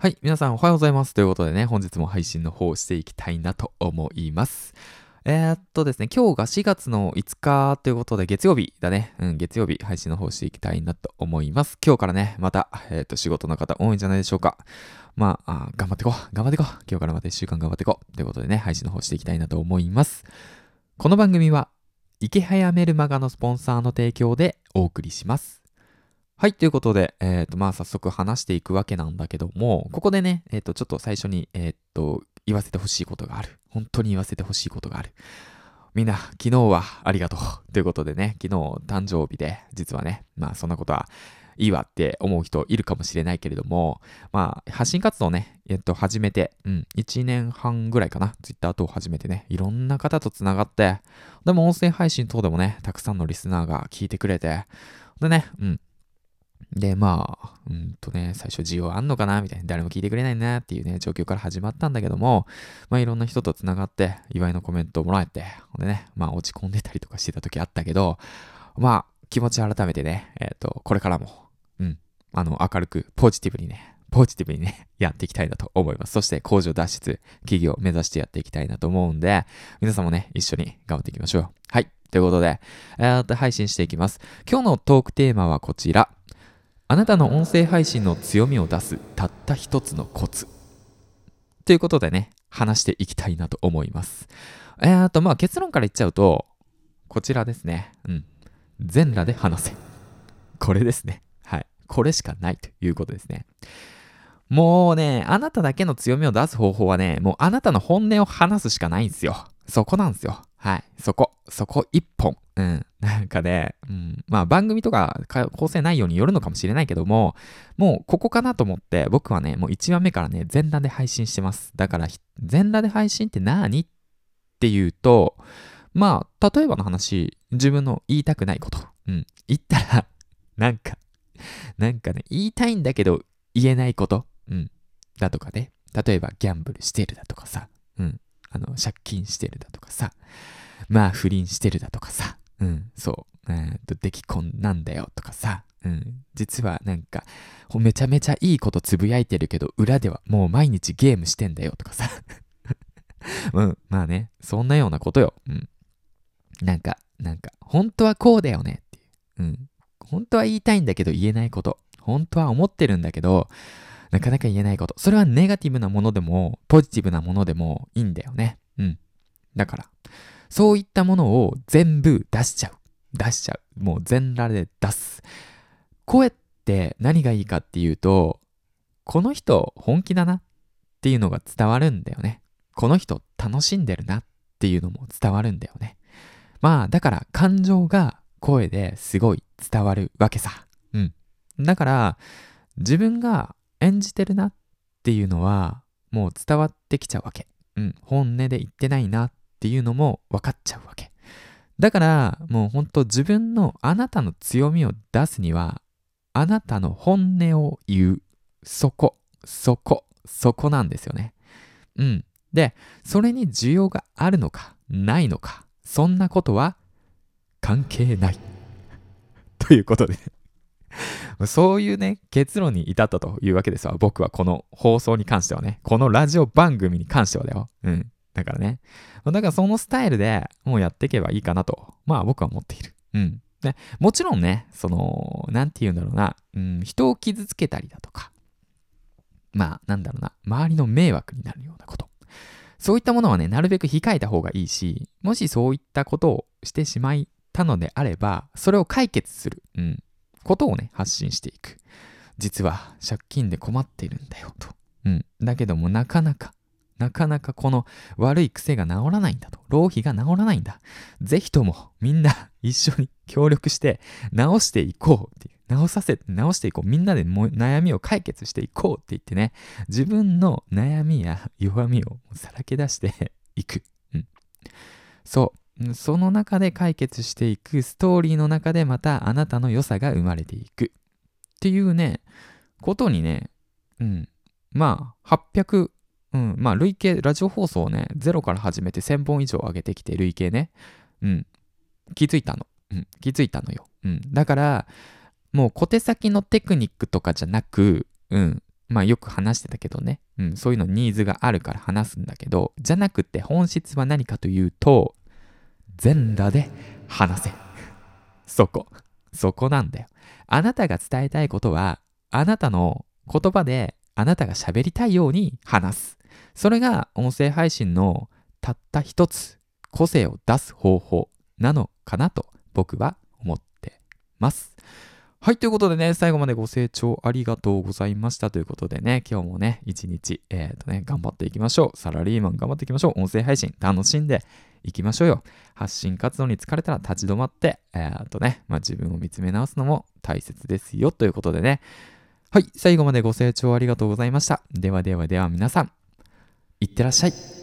はい、皆さんおはようございます。ということでね、本日も配信の方をしていきたいなと思います。えー、っとですね、今日が4月の5日ということで、月曜日だね。うん、月曜日配信の方していきたいなと思います。今日からね、また、えー、っと、仕事の方多いんじゃないでしょうか。まああ、頑張ってこう。頑張ってこう。今日からまた1週間頑張ってこう。ということでね、配信の方していきたいなと思います。この番組は、池早メルマガのスポンサーの提供でお送りします。はい、ということで、えっ、と、まあ、早速話していくわけなんだけども、ここでね、えっ、と、ちょっと最初に、えっ、と、言わせてほしいことがある。本当に言わせてほしいことがある。みんな、昨日はありがとう。ということでね、昨日誕生日で、実はね、まあ、そんなことはいいわって思う人いるかもしれないけれども、まあ、発信活動ね、えっと、始めて、うん、1年半ぐらいかな、ツイッター等始めてね、いろんな方とつながって、でも音声配信等でもね、たくさんのリスナーが聞いてくれて、でね、うん、で、まあ、うんとね、最初需要あんのかなみたいな、誰も聞いてくれないなっていうね、状況から始まったんだけども、まあいろんな人と繋がって、祝いのコメントをもらえて、ほんでね、まあ落ち込んでたりとかしてた時あったけど、まあ気持ち改めてね、えっ、と、これからも、うん、あの、明るく、ポジティブにね、ポジティブにね、やっていきたいなと思います。そして、工場脱出、企業を目指してやっていきたいなと思うんで、皆さんもね、一緒に頑張っていきましょう。はい。ということで、えー、っと、配信していきます。今日のトークテーマはこちら。あなたの音声配信の強みを出すたった一つのコツ。ということでね、話していきたいなと思います。えー、と、まあ結論から言っちゃうと、こちらですね。うん。全裸で話せ。これですね。はい。これしかないということですね。もうね、あなただけの強みを出す方法はね、もうあなたの本音を話すしかないんですよ。そこなんですよ。はい。そこ。そこ一本。うん。なんかね、うん。まあ番組とか構成内容によるのかもしれないけども、もうここかなと思って、僕はね、もう1話目からね、全裸で配信してます。だから、全裸で配信って何っていうと、まあ、例えばの話、自分の言いたくないこと。うん。言ったら、なんか、なんかね、言いたいんだけど言えないこと。うん。だとかね。例えば、ギャンブルしてるだとかさ。うん。あの、借金してるだとかさ。まあ、不倫してるだとかさ。うん、そう。えー、っと、出来婚なんだよとかさ。うん。実はなんか、めちゃめちゃいいことつぶやいてるけど、裏ではもう毎日ゲームしてんだよとかさ。うん。まあね、そんなようなことよ。うん。なんか、なんか、本当はこうだよねっていう。うん。本当は言いたいんだけど言えないこと。本当は思ってるんだけど、なかなか言えないこと。それはネガティブなものでも、ポジティブなものでもいいんだよね。うん。だから、そういったものを全部出しちゃう。出しちゃう。もう全裸で出す。声って何がいいかっていうと、この人本気だなっていうのが伝わるんだよね。この人楽しんでるなっていうのも伝わるんだよね。まあ、だから感情が声ですごい伝わるわけさ。うん。だから、自分が演じてるなっていうのは、もう伝わってきちゃうわけ。うん。本音で言ってないなっていうのも分かっちゃうわけ。だから、もうほんと自分のあなたの強みを出すには、あなたの本音を言う。そこ、そこ、そこなんですよね。うん。で、それに需要があるのか、ないのか、そんなことは関係ない。ということで、そういうね、結論に至ったというわけですわ。僕はこの放送に関してはね、このラジオ番組に関してはだよ。うん。だからね。だからそのスタイルでもうやっていけばいいかなと、まあ僕は思っている。うん。で、もちろんね、その、なんて言うんだろうな、うん、人を傷つけたりだとか、まあ、なんだろうな、周りの迷惑になるようなこと。そういったものはね、なるべく控えた方がいいし、もしそういったことをしてしまったのであれば、それを解決する、うん、ことをね、発信していく。実は借金で困っているんだよ、と。うん。だけどもなかなか、なかなかこの悪い癖が治らないんだと。浪費が治らないんだ。ぜひともみんな一緒に協力して治していこうっていう。直させて、直していこう。みんなでも悩みを解決していこうって言ってね、自分の悩みや弱みをさらけ出していく。うん。そう。その中で解決していくストーリーの中でまたあなたの良さが生まれていく。っていうね、ことにね、うん。まあ、800、うん。まあ、累計、ラジオ放送をね、ゼロから始めて1000本以上上げてきて、累計ね。うん。気づいたの。うん。気づいたのよ。うん。だから、もう小手先のテクニックとかじゃなく、うん。まあよく話してたけどね、うん、そういうのニーズがあるから話すんだけど、じゃなくて本質は何かというと、全裸で話せ。そこ。そこなんだよ。あなたが伝えたいことは、あなたの言葉であなたが喋りたいように話す。それが音声配信のたった一つ個性を出す方法なのかなと僕は思ってます。はい、ということでね、最後までご清聴ありがとうございましたということでね、今日もね、一日、えっ、ー、とね、頑張っていきましょう。サラリーマン頑張っていきましょう。音声配信楽しんでいきましょうよ。発信活動に疲れたら立ち止まって、えっ、ー、とね、まあ、自分を見つめ直すのも大切ですよということでね、はい、最後までご清聴ありがとうございました。ではではでは皆さん、いってらっしゃい。